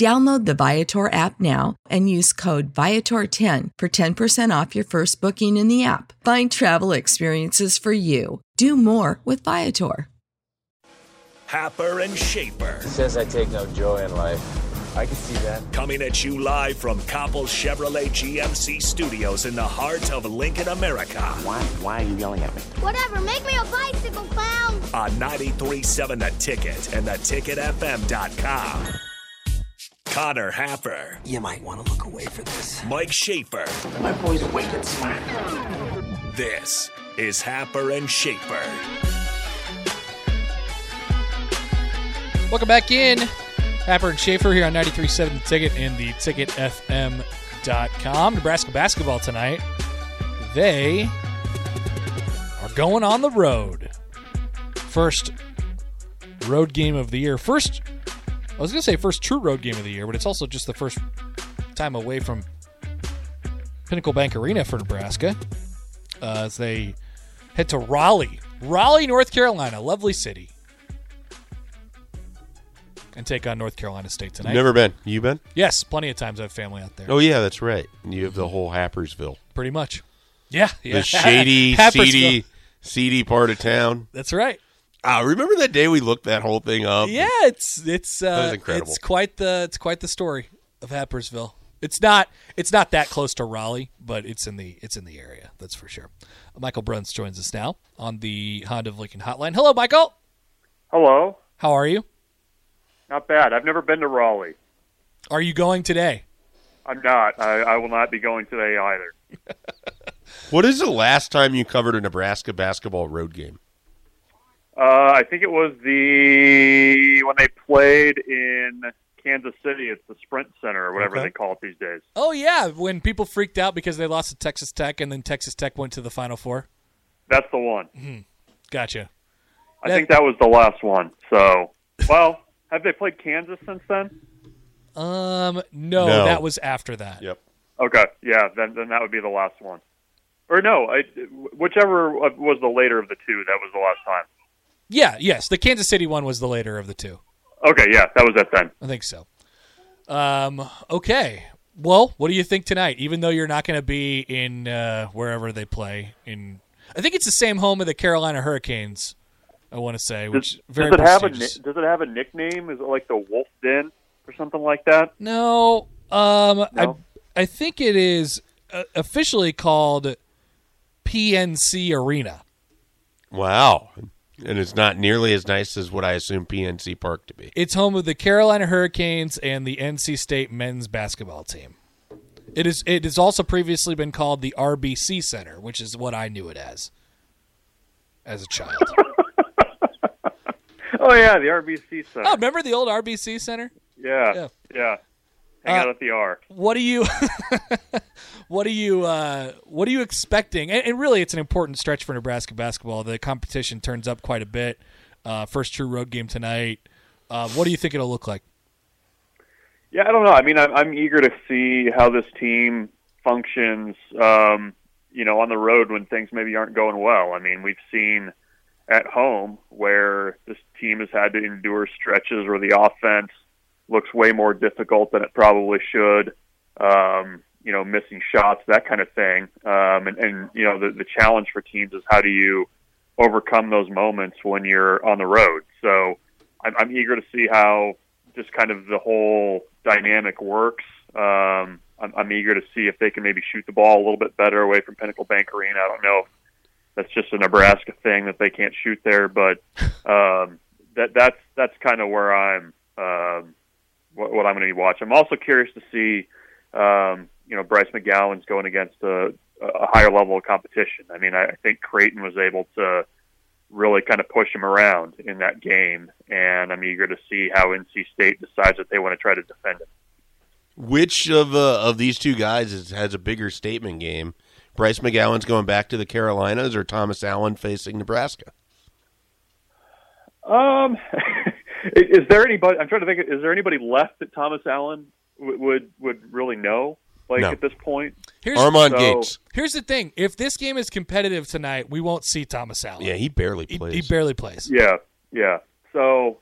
Download the Viator app now and use code Viator10 for 10% off your first booking in the app. Find travel experiences for you. Do more with Viator. Happer and Schaefer Says I take no joy in life. I can see that. coming at you live from Copple Chevrolet GMC studios in the heart of Lincoln, America Why? Why are you yelling at me? Whatever, make me a bicycle clown. on 93.7 The Ticket and theticketfm.com. Connor Happer, You might want to look away for this. Mike Schaefer. My boy's wicked smart. This is Happer and Schaefer. Welcome back in. Happer and Schaefer here on 93.7 The Ticket and the ticketfm.com. Nebraska basketball tonight. They are going on the road. First road game of the year. First, I was going to say first true road game of the year, but it's also just the first time away from Pinnacle Bank Arena for Nebraska uh, as they head to Raleigh. Raleigh, North Carolina. Lovely city and take on North Carolina State tonight. Never been. You been? Yes, plenty of times I have family out there. Oh yeah, that's right. You have the whole Happersville, Pretty much. Yeah, yeah. the shady, seedy, seedy part of town. That's right. Ah, remember that day we looked that whole thing up? Yeah, it's it's uh, was incredible. it's quite the it's quite the story of Happersville. It's not it's not that close to Raleigh, but it's in the it's in the area. That's for sure. Michael Bruntz joins us now on the Honda of Lincoln hotline. Hello, Michael. Hello. How are you? Not bad. I've never been to Raleigh. Are you going today? I'm not. I, I will not be going today either. What is the last time you covered a Nebraska basketball road game? Uh, I think it was the when they played in Kansas City. It's the Sprint Center or whatever Okay. they call it these days. Oh yeah, when people freaked out because they lost to Texas Tech and then Texas Tech went to the Final Four. That's the one. Gotcha. I That- think that was the last one. So, well, have they played Kansas since then? Um, no, No. that was after that. Yep. Okay, yeah, then then that would be the last one. Or no, I, whichever was the later of the two. That was the last time. Yeah, yes, the Kansas City one was the later of the two. Okay, yeah, that was that then. I think so. Um, okay. Well, what do you think tonight? Even though you're not going to be in uh, wherever they play in, I think it's the same home of the Carolina Hurricanes. I want to say, which Does, very does it have a does it have a nickname? Is it like the Wolf Den or something like that? No, um, No? I I think it is uh, officially called PNC Arena. Wow. And it's not nearly as nice as what I assume PNC Park to be. It's home of the Carolina Hurricanes and the NC State men's basketball team. It is. It has also previously been called the RBC Center, which is what I knew it as as a child. Oh yeah, the RBC Center. oh, remember the old RBC Center? yeah, yeah. yeah, Hang Uh, out at the R. What are you? what are you? Uh, what are you expecting? And, and really, it's an important stretch for Nebraska basketball. The competition turns up quite a bit. Uh, first true road game tonight. Uh, what do you think it'll look like? Yeah, I don't know. I mean, I'm, I'm eager to see how this team functions. Um, you know, on the road when things maybe aren't going well. I mean, we've seen at home where this team has had to endure stretches where the offense looks way more difficult than it probably should. Um, you know, missing shots, that kind of thing. Um, and, and you know, the the challenge for teams is how do you overcome those moments when you're on the road. So I'm, I'm eager to see how just kind of the whole dynamic works. Um, I'm, I'm eager to see if they can maybe shoot the ball a little bit better away from Pinnacle Bank Arena. I don't know if that's just a Nebraska thing that they can't shoot there, but um, that that's that's kind of where I'm um, what, what I'm going to be watching. I'm also curious to see um, you know Bryce McGowens going against a, a higher level of competition. I mean, I, think Creighton was able to really kind of push him around in that game, and I'm eager to see how NC State decides that they want to try to defend him. Which of uh, of these two guys is, has a bigger statement game? Bryce McGowens going back to the Carolinas or Thomas Allen facing Nebraska? Um, is there anybody? I'm trying to think. Is there anybody left that Thomas Allen w- would would really know? Like No. at this point, Here's, Armand So- Gates. here's the thing: if this game is competitive tonight, we won't see Thomas Allen. Yeah, he barely plays. he barely plays. yeah, yeah. So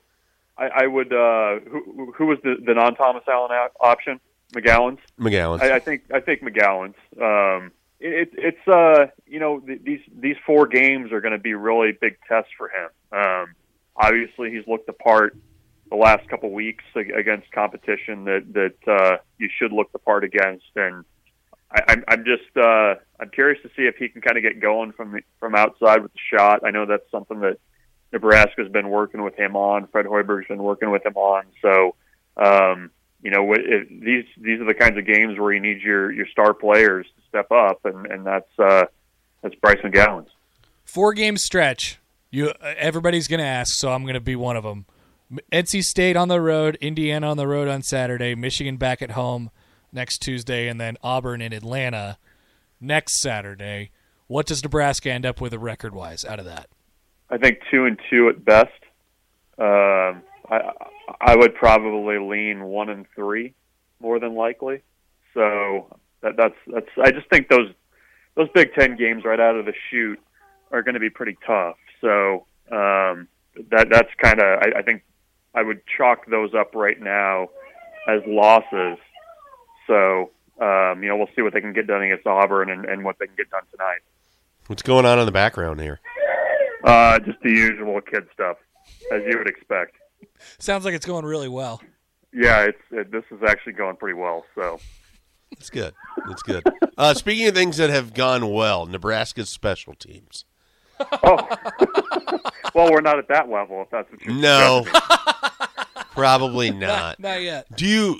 I, I would. Uh, who who was the, the non Thomas Allen out option? McGowan's. McGowens. I, I think I think McGowens. Um, it, it's uh, you know th- these these four games are going to be really big tests for him. Um, obviously, he's looked the part the last couple weeks against competition that that uh, you should look the part against, and I, I'm I'm just uh, I'm curious to see if he can kind of get going from the, from outside with the shot. I know that's something that Nebraska's been working with him on. Fred Hoiberg's been working with him on. So. Um, you know, if these these are the kinds of games where you need your your star players to step up, and and that's uh, that's Bryce McGowens. Four game stretch. You everybody's going to ask, so I'm going to be one of them. NC State on the road, Indiana on the road on Saturday, Michigan back at home next Tuesday, and then Auburn in Atlanta next Saturday. What does Nebraska end up with a record wise out of that? I think two and two at best. Um, I I would probably lean one and three more than likely. So that, that's that's. I just think those those Big Ten games right out of the chute are going to be pretty tough. So um, that that's kind of. I, I think I would chalk those up right now as losses. So um, you know we'll see what they can get done against Auburn and, and what they can get done tonight. What's going on in the background here? Uh, just the usual kid stuff, as you would expect. Sounds like it's going really well. Yeah, it's it, this is actually going pretty well. So That's good. That's good. Uh, speaking of things that have gone well, Nebraska's special teams. Oh, well, we're not at that level. If that's what you're No, suggesting. probably not. Not yet. Do you?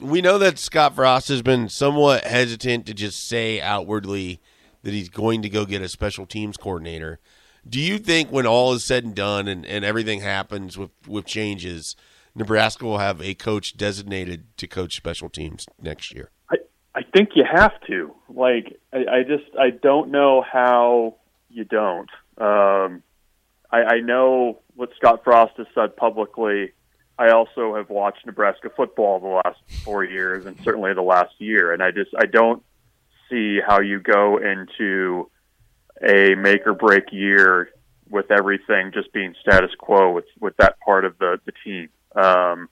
We know that Scott Frost has been somewhat hesitant to just say outwardly that he's going to go get a special teams coordinator. Do you think when all is said and done and, and everything happens with, with changes, Nebraska will have a coach designated to coach special teams next year? I I think you have to. Like, I, I just I don't know how you don't. Um, I, I know what Scott Frost has said publicly. I also have watched Nebraska football the last four years, and certainly the last year, and I just I don't see how you go into a make or break year with everything just being status quo with with that part of the the team. Um,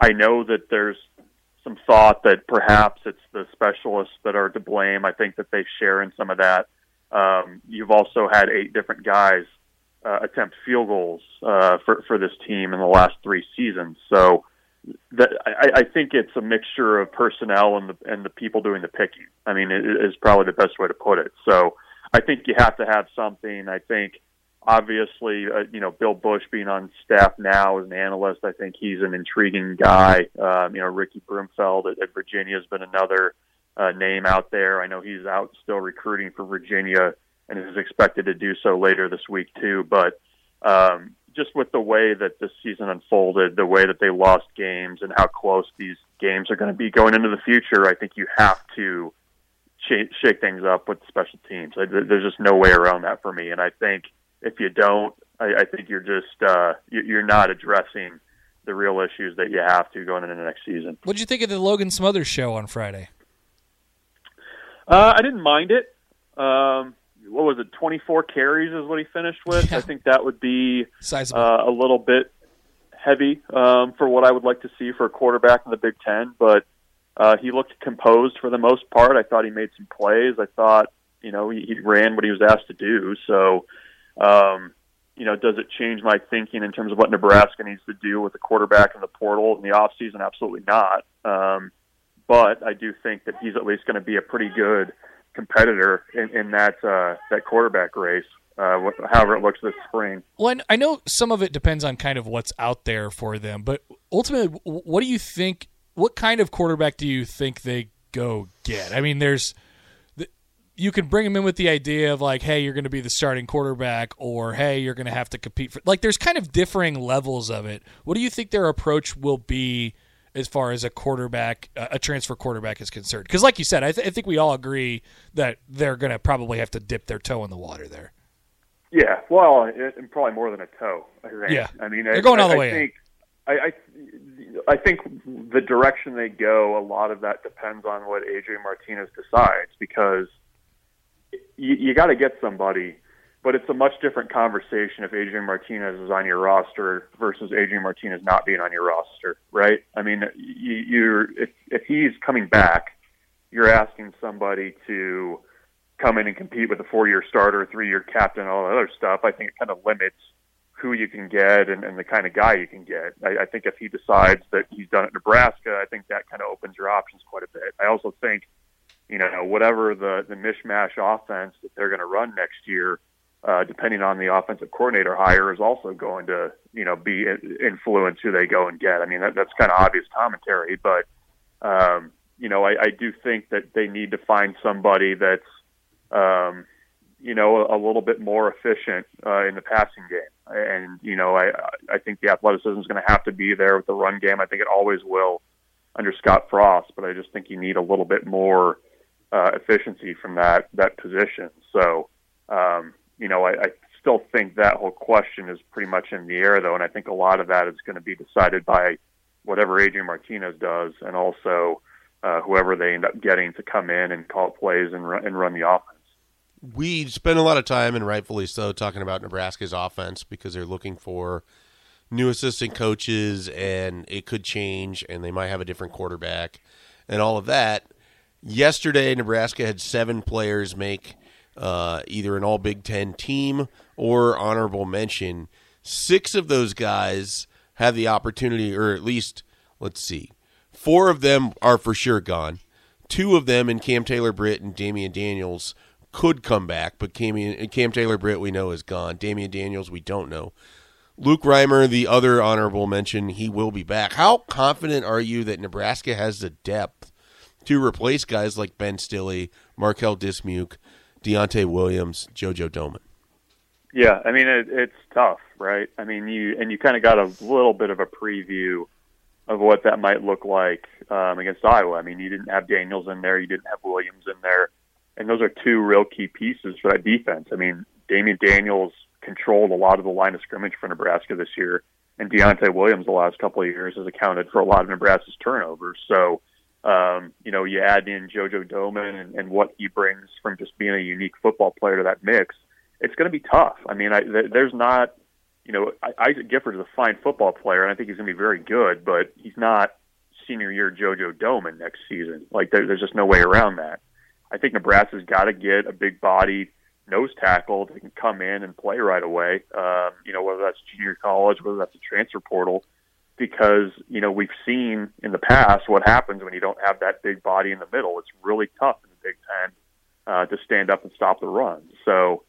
I know that there's some thought that perhaps it's the specialists that are to blame. I think that they share in some of that. Um, you've also had eight different guys uh, attempt field goals uh, for for this team in the last three seasons. So that I, I think it's a mixture of personnel and the and the people doing the picking. I mean, it is probably the best way to put it. So I think you have to have something. I think obviously, uh, you know, Bill Bush being on staff now as an analyst, I think he's an intriguing guy. Um, you know, Ricky Brumfield at, at Virginia has been another uh, name out there. I know he's out still recruiting for Virginia and is expected to do so later this week too. But um, just with the way that this season unfolded, the way that they lost games, and how close these games are going to be going into the future, I think you have to sh- shake things up with special teams. I, there's just no way around that for me. And I think if you don't, I, I think you're just uh, you- you're not addressing the real issues that you have to going into the next season. What'd you think of the Logan Smothers show on Friday? Uh, I didn't mind it. Um, what was it? 24 carries is what he finished with. Yeah. I think that would be uh, a little bit heavy um, for what I would like to see for a quarterback in the Big Ten, but uh, he looked composed for the most part. I thought he made some plays. I thought you know he, he ran what he was asked to do. So, um, you know, does it change my thinking in terms of what Nebraska needs to do with the quarterback in the portal in the off season? Absolutely not. Um, but I do think that he's at least going to be a pretty good competitor in, in that uh, that quarterback race. Uh, however it looks this spring. Well, I know some of it depends on kind of what's out there for them, but ultimately, what do you think? What kind of quarterback do you think they go get? I mean, there's you can bring them in with the idea of like, hey, you're going to be the starting quarterback, or hey, you're going to have to compete for. Like, there's kind of differing levels of it. What do you think their approach will be as far as a quarterback, uh, a transfer quarterback is concerned? Because, like you said, I, th- I think we all agree that they're going to probably have to dip their toe in the water there. Yeah, well, and probably more than a toe. I. Yeah, I mean, they're going I, all the way. Think, I, I, I think the direction they go, a lot of that depends on what Adrian Martinez decides because you, you got to get somebody, but it's a much different conversation if Adrian Martinez is on your roster versus Adrian Martinez not being on your roster, right? I mean, you, you're if if he's coming back, you're asking somebody to come in and compete with a four-year starter, three-year captain, all that other stuff. I think it kind of limits who you can get and, and the kind of guy you can get. I, I think if he decides that he's done at Nebraska, I think that kind of opens your options quite a bit. I also think you know, whatever the, the mishmash offense that they're going to run next year, uh, depending on the offensive coordinator hire, is also going to, you know, be influence who they go and get. I mean, that, that's kind of obvious commentary, but, um, you know, I, I do think that they need to find somebody that's, um, you know, a, a little bit more efficient uh, in the passing game. And, you know, I, I think the athleticism is going to have to be there with the run game. I think it always will under Scott Frost, but I just think you need a little bit more uh, efficiency from that that position. So, um, you know, I, I still think that whole question is pretty much in the air, though, and I think a lot of that is going to be decided by whatever Adrian Martinez does, and also uh, whoever they end up getting to come in and call plays and run, and run the offense. We spend a lot of time, and rightfully so, talking about Nebraska's offense because they're looking for new assistant coaches, and it could change, and they might have a different quarterback, and all of that. Yesterday, Nebraska had seven players make uh, either an All Big Ten team or honorable mention. Six of those guys have the opportunity, or at least, let's see, four of them are for sure gone. Two of them, in Cam Taylor Britt and Damion Daniels, could come back, but Cam, Cam Taylor Britt we know is gone. Damion Daniels we don't know. Luke Reimer, the other honorable mention, he will be back. How confident are you that Nebraska has the depth to replace guys like Ben Stille, Marquel Dismuke, Deontay Williams, JoJo Domann? Yeah, I mean it, it's tough, right? I mean you and you kind of got a little bit of a preview of what that might look like um, against Iowa. I mean you didn't have Daniels in there, you didn't have Williams in there, and those are two real key pieces for that defense. I mean Damion Daniels controlled a lot of the line of scrimmage for Nebraska this year, and Deontay Williams the last couple of years has accounted for a lot of Nebraska's turnovers. So um, you know, you add in JoJo Domann and, and what he brings from just being a unique football player to that mix, it's going to be tough. I mean, I, th- there's not, you know, Isaac Gifford is a fine football player, and I think he's going to be very good, but he's not senior year JoJo Domann next season. Like, there, there's just no way around that. I think Nebraska's got to get a big body nose tackle that can come in and play right away. Um, you know, whether that's junior college, whether that's a transfer portal because you know we've seen in the past what happens when you don't have that big body in the middle. It's really tough in the Big Ten uh, to stand up and stop the run. So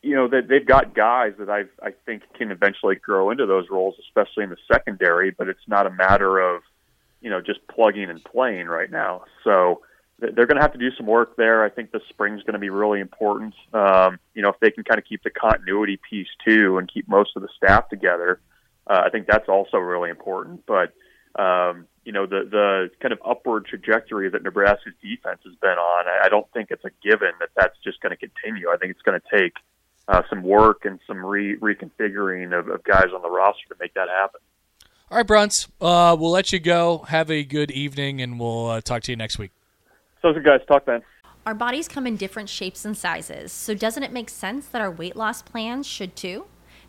you know that they've got guys that I I think can eventually grow into those roles, especially in the secondary. But it's not a matter of you know just plugging and playing right now. So they're going to have to do some work there. I think the spring's going to be really important. Um, you know, if they can kind of keep the continuity piece too and keep most of the staff together, uh, I think that's also really important. But um, you know, the the kind of upward trajectory that Nebraska's defense has been on, I, I don't think it's a given that that's just going to continue. I think it's going to take uh, some work and some re- reconfiguring of, of guys on the roster to make that happen. All right, Bruntz, uh, we'll let you go. Have a good evening, and we'll uh, talk to you next week. So, good guys. Talk then. Our bodies come in different shapes and sizes, so doesn't it make sense that our weight loss plans should too?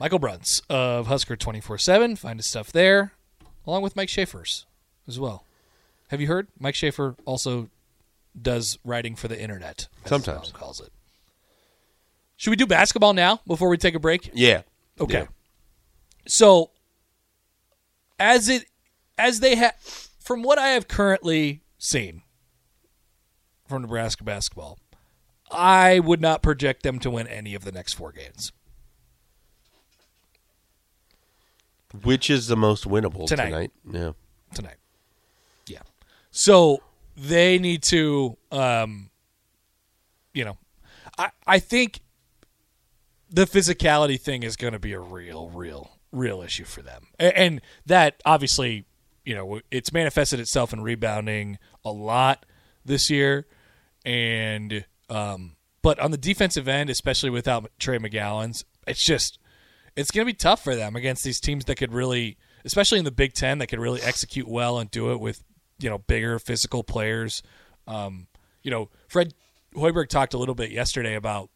Michael Bruntz of Husker 24 7. Find his stuff there, along with Mike Schaefer's as well. Have you heard? Mike Schaefer also does writing for the internet. Sometimes. calls it. Should we do basketball now before we take a break? Yeah. Okay. Yeah. So as it as they have from what I have currently seen from Nebraska basketball, I would not project them to win any of the next four games. Which is the most winnable Tonight. tonight? Yeah. tonight. Yeah. So they need to um you know I I think the physicality thing is going to be a real real real issue for them. A- And that obviously, you know, it's manifested itself in rebounding a lot this year and um but on the defensive end, especially without Trey McGowens, it's just it's going to be tough for them against these teams that could really, especially in the Big Ten, that could really execute well and do it with you know bigger physical players. Um, you know, Fred Hoiberg talked a little bit yesterday about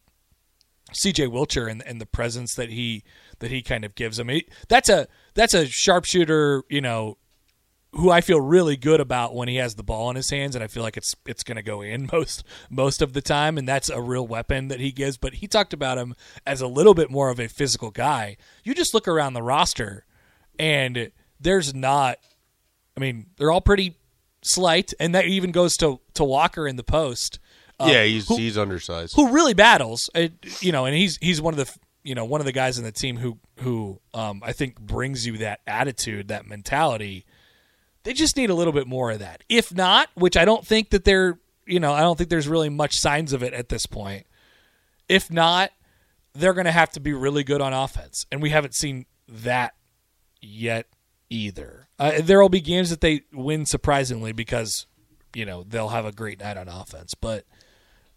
CJ Wilcher and, and the presence that he that he kind of gives. He, that's a that's a sharpshooter, you know, who I feel really good about when he has the ball in his hands, and I feel like it's it's going to go in most most of the time, and that's a real weapon that he gives. But he talked about him as a little bit more of a physical guy. You just look around the roster, and there's not. I mean, they're all pretty slight, and that even goes to to Walker in the post. uh, yeah, he's who- he's undersized. who really battles. uh, you know, and he's he's one of the you know one of the guys in the team who who um, I think brings you that attitude, that mentality. They just need a little bit more of that. If not, which I don't think that they're you know I don't think there's really much signs of it at this point. If not, they're going to have to be really good on offense, and we haven't seen that yet either. Uh, there will be games that they win surprisingly because you know they'll have a great night on offense, but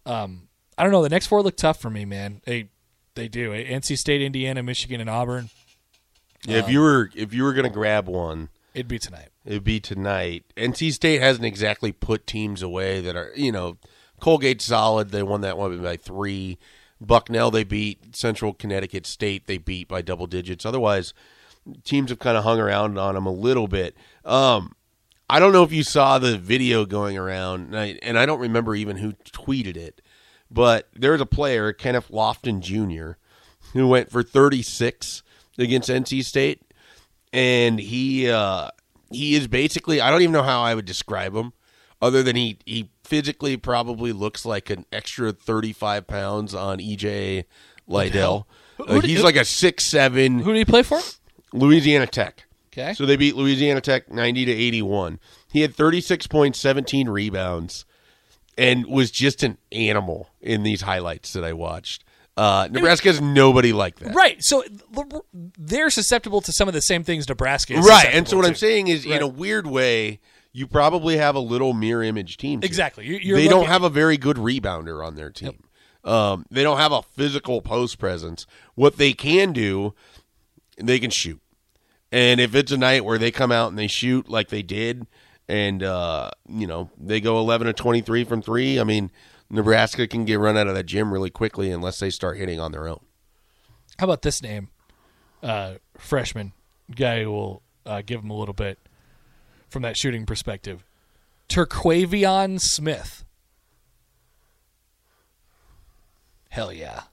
um, I don't know. The next four look tough for me, man. They they do. NC State, Indiana, Michigan, and Auburn. Yeah, if you were if you were gonna grab one, It'd be tonight. It'd be tonight. NC State hasn't exactly put teams away that are you know Colgate solid. They won that one by three. Bucknell they beat. Central Connecticut State they beat by double digits. Otherwise, teams have kind of hung around on them a little bit. Um, I don't know if you saw the video going around, and I, and I don't remember even who tweeted it, but there's a player, Kenneth Lofton Jr., who went for 36 against NC State, and he uh, he is basically I don't even know how I would describe him, other than he he physically probably looks like an extra 35 pounds on EJ Liddell. Who- Uh, who did- he's who- like a six seven Who did he play for? Louisiana Tech. Okay. So they beat Louisiana Tech 90 to 81. He had 36 points, 17 rebounds, and was just an animal in these highlights that I watched. Uh, Nebraska has nobody like that. Right. So they're susceptible to some of the same things Nebraska is. Right. And so what I'm saying is, in a weird way, you probably have a little mirror image team. Exactly. You- you're they don't have a very good rebounder on their team. Um, they don't have a physical post presence. What they can do, they can shoot. And if it's a night where they come out and they shoot like they did, and uh, you know they go 11 to 23 from three, I mean Nebraska can get run out of that gym really quickly unless they start hitting on their own. How about this name? Uh, freshman guy who will uh, give him a little bit from that shooting perspective. Terquavion Smith. Hell yeah.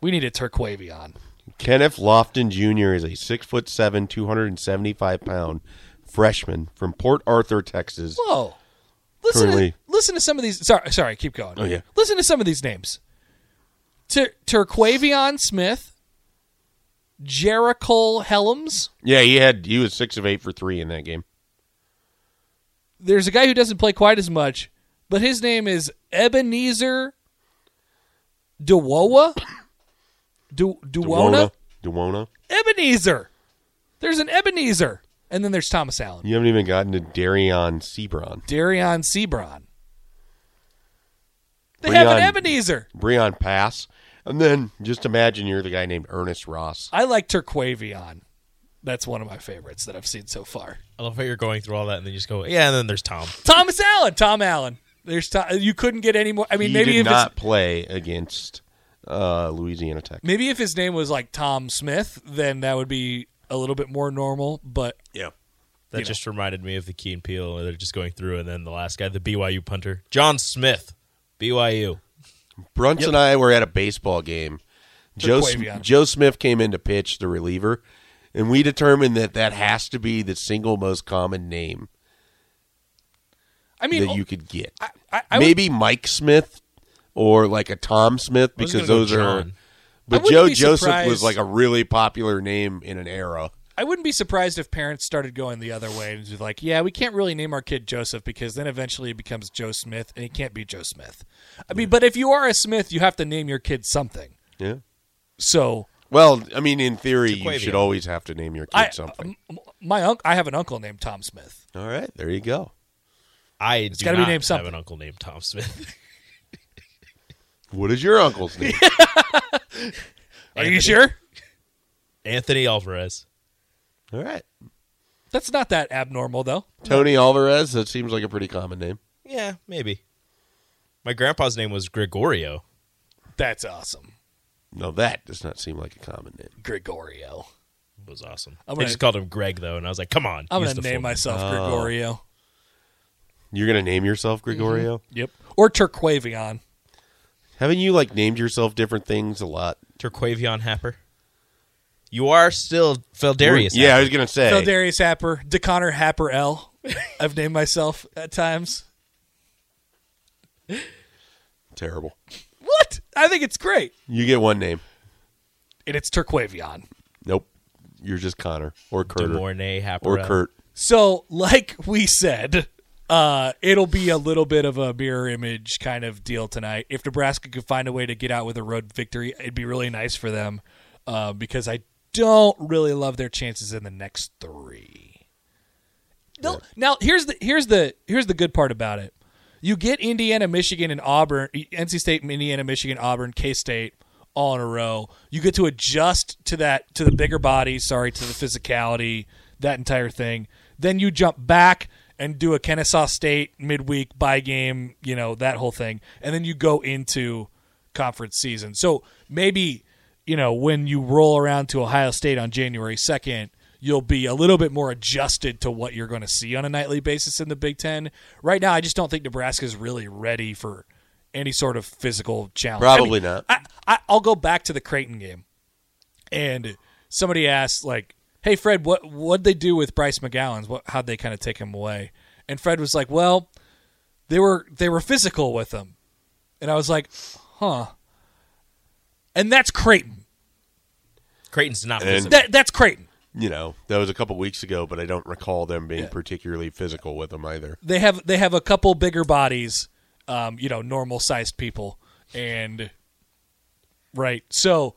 We need a Terquavion. Kenneth Lofton Jr. is a six foot seven, two hundred and seventy five pound freshman from Port Arthur, Texas. Whoa. Listen Currently- to, listen to some of these. Sorry, sorry, keep going. Oh, yeah. Listen to some of these names. Tur- Terquavion Smith, Jericole Hellems. Yeah, he had he was six of eight for three in that game. There's a guy who doesn't play quite as much, but his name is Ebenezer Dowuona. Du- Dowuona? Dowuona. Ebenezer. There's an Ebenezer. And then there's Thomas Allen. You haven't even gotten to Dereon Seabron. Dereon Seabron. They have an Ebenezer. Breon Pass. And then just imagine you're the guy named Ernest Ross. I like Terquavion. That's one of my favorites that I've seen so far. I love how you're going through all that and then you just go, yeah, and then there's Tom. Thomas Allen. Tom Allen. There's Tom, you couldn't get any more. I mean, he maybe did if not it's, play against uh, Louisiana Tech. maybe if his name was like Tom Smith, then that would be a little bit more normal. But Yeah. That You know. just reminded me of the Key and Peele they're just going through and then the last guy, the BYU punter, John Smith, BYU. Bruntz and I were at a baseball game. Joe, Terquavion. Joe Smith came in to pitch the reliever, and we determined that that has to be the single most common name I mean, that oh, you could get. I, I, I would- Maybe Mike Smith or like a Tom Smith because gonna go those are. John. But Joe Joseph was like a really popular name in an era. I wouldn't be surprised if parents started going the other way and was like, "Yeah, we can't really name our kid Joseph because then eventually he becomes Joe Smith, and he can't be Joe Smith." I mean, but if you are a Smith, you have to name your kid something. Yeah. So Well, I mean, in theory, you should always have to name your kid I, something. m- my uncle, I have an uncle named Tom Smith. All right, there you go. I do gotta be not named have an uncle named Tom Smith. What is your uncle's name? Are you sure? Anthony Alvarez. All right, That's not that abnormal, though. Tony Alvarez. That seems like a pretty common name. Yeah, maybe. My grandpa's name was Gregorio. That's awesome, No, that does not seem like a common name. Gregorio. It was awesome. I'm they gonna- just called him Greg though, and I was like, "Come on!" I'm use gonna the name full name. myself Oh. Gregorio. You're gonna name yourself Gregorio? Mm-hmm. Yep, or Terquavion. Haven't you like named yourself different things a lot? Terquavion Happer. You are still Feldarius. Yeah, I was gonna say. Phil Darius Happer, DeConnor Happer L. I've named myself at times. Terrible. What? I think it's great. You get one name. And it's Terquavion. Nope. You're just Connor or Kurt Demornay Happer. or Kurt. So, like we said, uh, it'll be a little bit of a mirror image kind of deal tonight. If Nebraska could find a way to get out with a road victory, it'd be really nice for them uh, because I don't really love their chances in the next three. Now, here's the here's the here's the good part about it. You get Indiana, Michigan, and Auburn, NC State, Indiana, Michigan, Auburn, K State all in a row. You get to adjust to that to the bigger body, sorry, to the physicality, that entire thing. Then you jump back and do a Kennesaw State midweek bye game, you know, that whole thing. And then you go into conference season. So maybe, you know, when you roll around to Ohio State on January 2nd, you'll be a little bit more adjusted to what you're going to see on a nightly basis in the Big Ten. Right now, I just don't think Nebraska's really ready for any sort of physical challenge. Probably I mean, not. I, I, I'll go back to the Creighton game, and somebody asked like, "Hey Fred, what what'd they do with Bryce McGowens? What how'd they kind of take him away?" And Fred was like, "Well, they were they were physical with him," and I was like, "Huh." And that's Creighton. Creighton's not And- physical. That that's Creighton. you know, that was a couple weeks ago, but I don't recall them being particularly physical with them either. They have they have a couple bigger bodies, um, you know, normal sized people, and right. So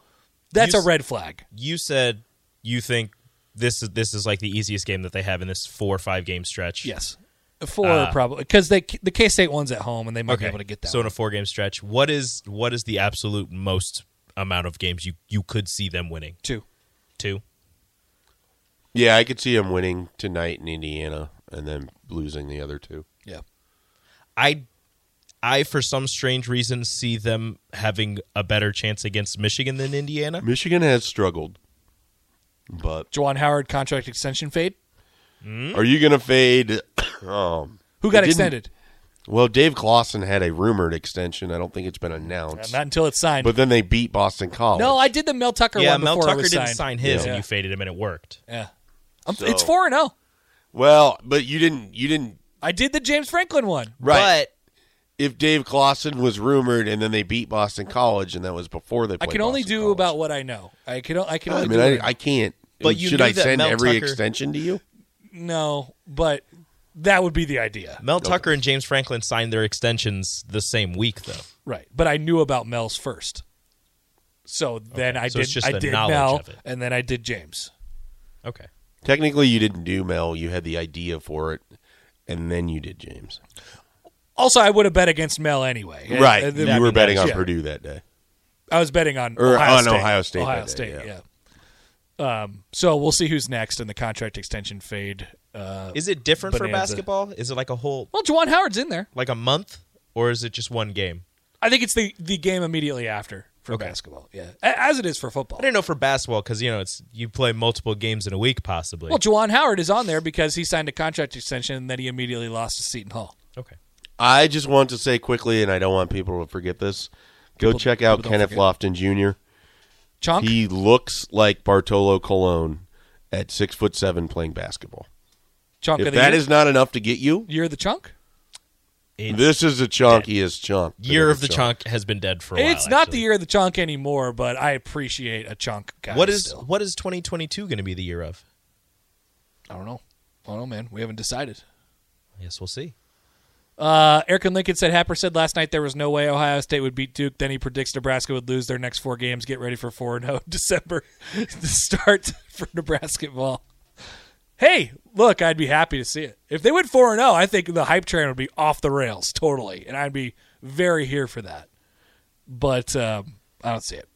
that's You a s- red flag. You said you think this is this is like the easiest game that they have in this four or five game stretch. Yes, four Uh, probably because they the K State one's at home and they might be able to get that. So in a four game stretch, what is what is the absolute most amount of games you you could see them winning? Two. Two. Yeah, I could see them winning tonight in Indiana and then losing the other two. yeah. I I for some strange reason see them having a better chance against Michigan than Indiana. Michigan has struggled, but Juwan Howard contract extension fade. are you going to fade? um, Who it got didn't- extended? Well, Dave Clawson had a rumored extension. I don't think it's been announced. Not until it's signed. But then they beat Boston College. no, I did the Mel Tucker yeah, one Mel before it Tucker was didn't signed. sign his, Yeah. and you faded him, and it worked. Yeah. I'm- So- it's four and zero. Well, but you didn't. You didn't. I did the James Franklin one. Right. If Dave Clawson was rumored and then they beat Boston College and that was before they I can only Boston do College. about what I know. I can. o- I can I only mean, do. I, I, I can't. But you should knew I that send Mel every Tucker- extension to you? no, but that would be the idea. Mel Tucker and James Franklin signed their extensions the same week, though. Right. But I knew about Mel's first. So then I so did it's just I the did knowledge Mel of it. and then I did James. Okay. Technically, you didn't do Mel. You had the idea for it, and then you did James. Also, I would have bet against Mel anyway. And- right. and you then- were betting on yeah. Purdue that day. I was betting on Or Ohio on State. Ohio State Ohio that day, State, yeah. yeah. Um, so we'll see who's next in the contract extension fade. Uh, Is it different for basketball? Is it like a whole well, Juwan Howard's in there. like a month, or is it just one game? I think it's the the game immediately after for basketball. Yeah, as it is for football. I didn't know for basketball because you know it's you play multiple games in a week possibly. Well, Juwan Howard is on there because he signed a contract extension and then he immediately lost to Seton Hall. okay. I just want to say quickly, and I don't want people to forget this. Go People- check out Kenneth forget. Lofton Jr. Chunk. He looks like Bartolo Colon at six foot seven playing basketball. chunk If of the that year. is not enough to get you, You're the chunk. It's- this is the chunkiest chunk. Year of the chunk has been dead for a while. It's not actually. the year of the chunk anymore, but I appreciate a chunk. Guy What is still. what is 2022 going to be the year of? I don't know. I don't know, man. We haven't decided. I guess we'll see. Uh, Eric and Lincoln said Happer said last night there was no way Ohio State would beat Duke. Then he predicts Nebraska would lose their next four games. Get ready for four and zero December to start for Nebraska ball. Hey, look, I'd be happy to see it. If they went four and zero, I think the hype train would be off the rails totally, and I'd be very here for that. But um, I don't see it.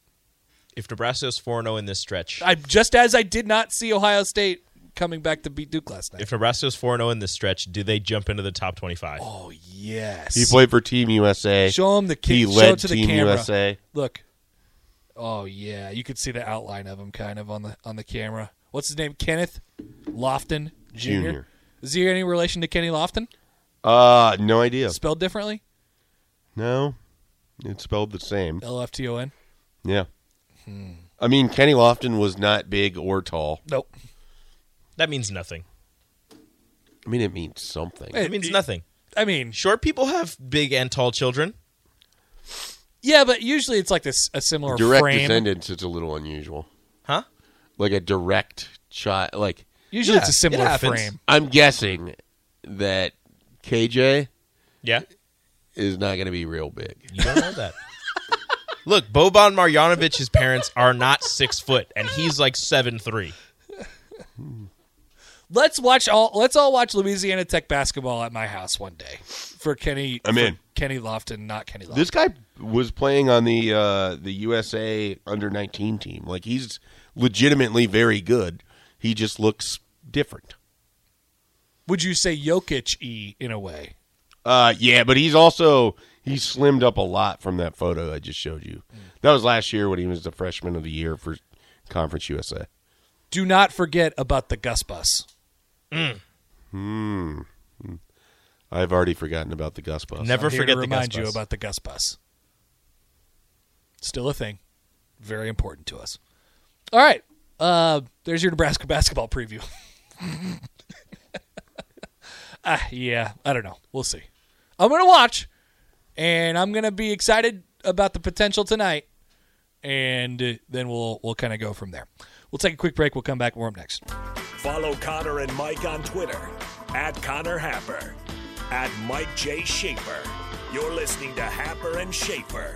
If Nebraska is 4 0 in this stretch, I just as I did not see Ohio State coming back to beat Duke last night. if Nebraska is 4 0 in this stretch, do they jump into the top 25? oh yes, He played for Team USA. Show him the He ki- show led it to the camera. USA. Look. Oh yeah, you could see the outline of him kind of on the on the camera. What's his name? Kenneth Lofton Jr. Junior. Is he any relation to Kenny Lofton? Uh, no idea. Spelled differently? No, it's spelled the same. L F T O N. Yeah. I mean, Kenny Lofton was not big or tall. Nope. That means nothing. I mean, it means something. Hey, It means it- nothing. I mean, Short people have big and tall children. yeah, but usually it's like this a similar direct frame. descendants, it's a little unusual. Huh? Like a direct child. Like Usually it's Yeah, a similar it happens. frame. I'm guessing that KJ Yeah. is not going to be real big. You don't know that. Look, Boban Marjanovich's parents are not six foot, and he's like seven three. Let's watch all. Let's all watch Louisiana Tech basketball at my house one day for Kenny. For in. Kenny Lofton, not Kenny Lofton. This guy was playing on the uh, the USA under 19 team. Like he's legitimately very good. He just looks different. Would you say Jokic e in a way? Uh, yeah, but he's also he's slimmed up a lot from that photo I just showed you. That was last year when he was the freshman of the year for Conference USA. Do not forget about the Gus Bus. Hmm. I've already forgotten about the Gus bus. Never I'm forget to the remind Gus you Bus. about the Gus Bus. Still a thing, very important to us. All right, uh, there's your Nebraska basketball preview. Ah, yeah, I don't know. We'll see. I'm gonna watch, and I'm gonna be excited about the potential tonight, and uh, then we'll we'll kind of go from there. We'll We'll take a quick break. We'll come back. Warm next. Follow Connor and Mike on Twitter at Connor Happer, at Mike J. Schaefer. You're listening to Happer and Schaefer.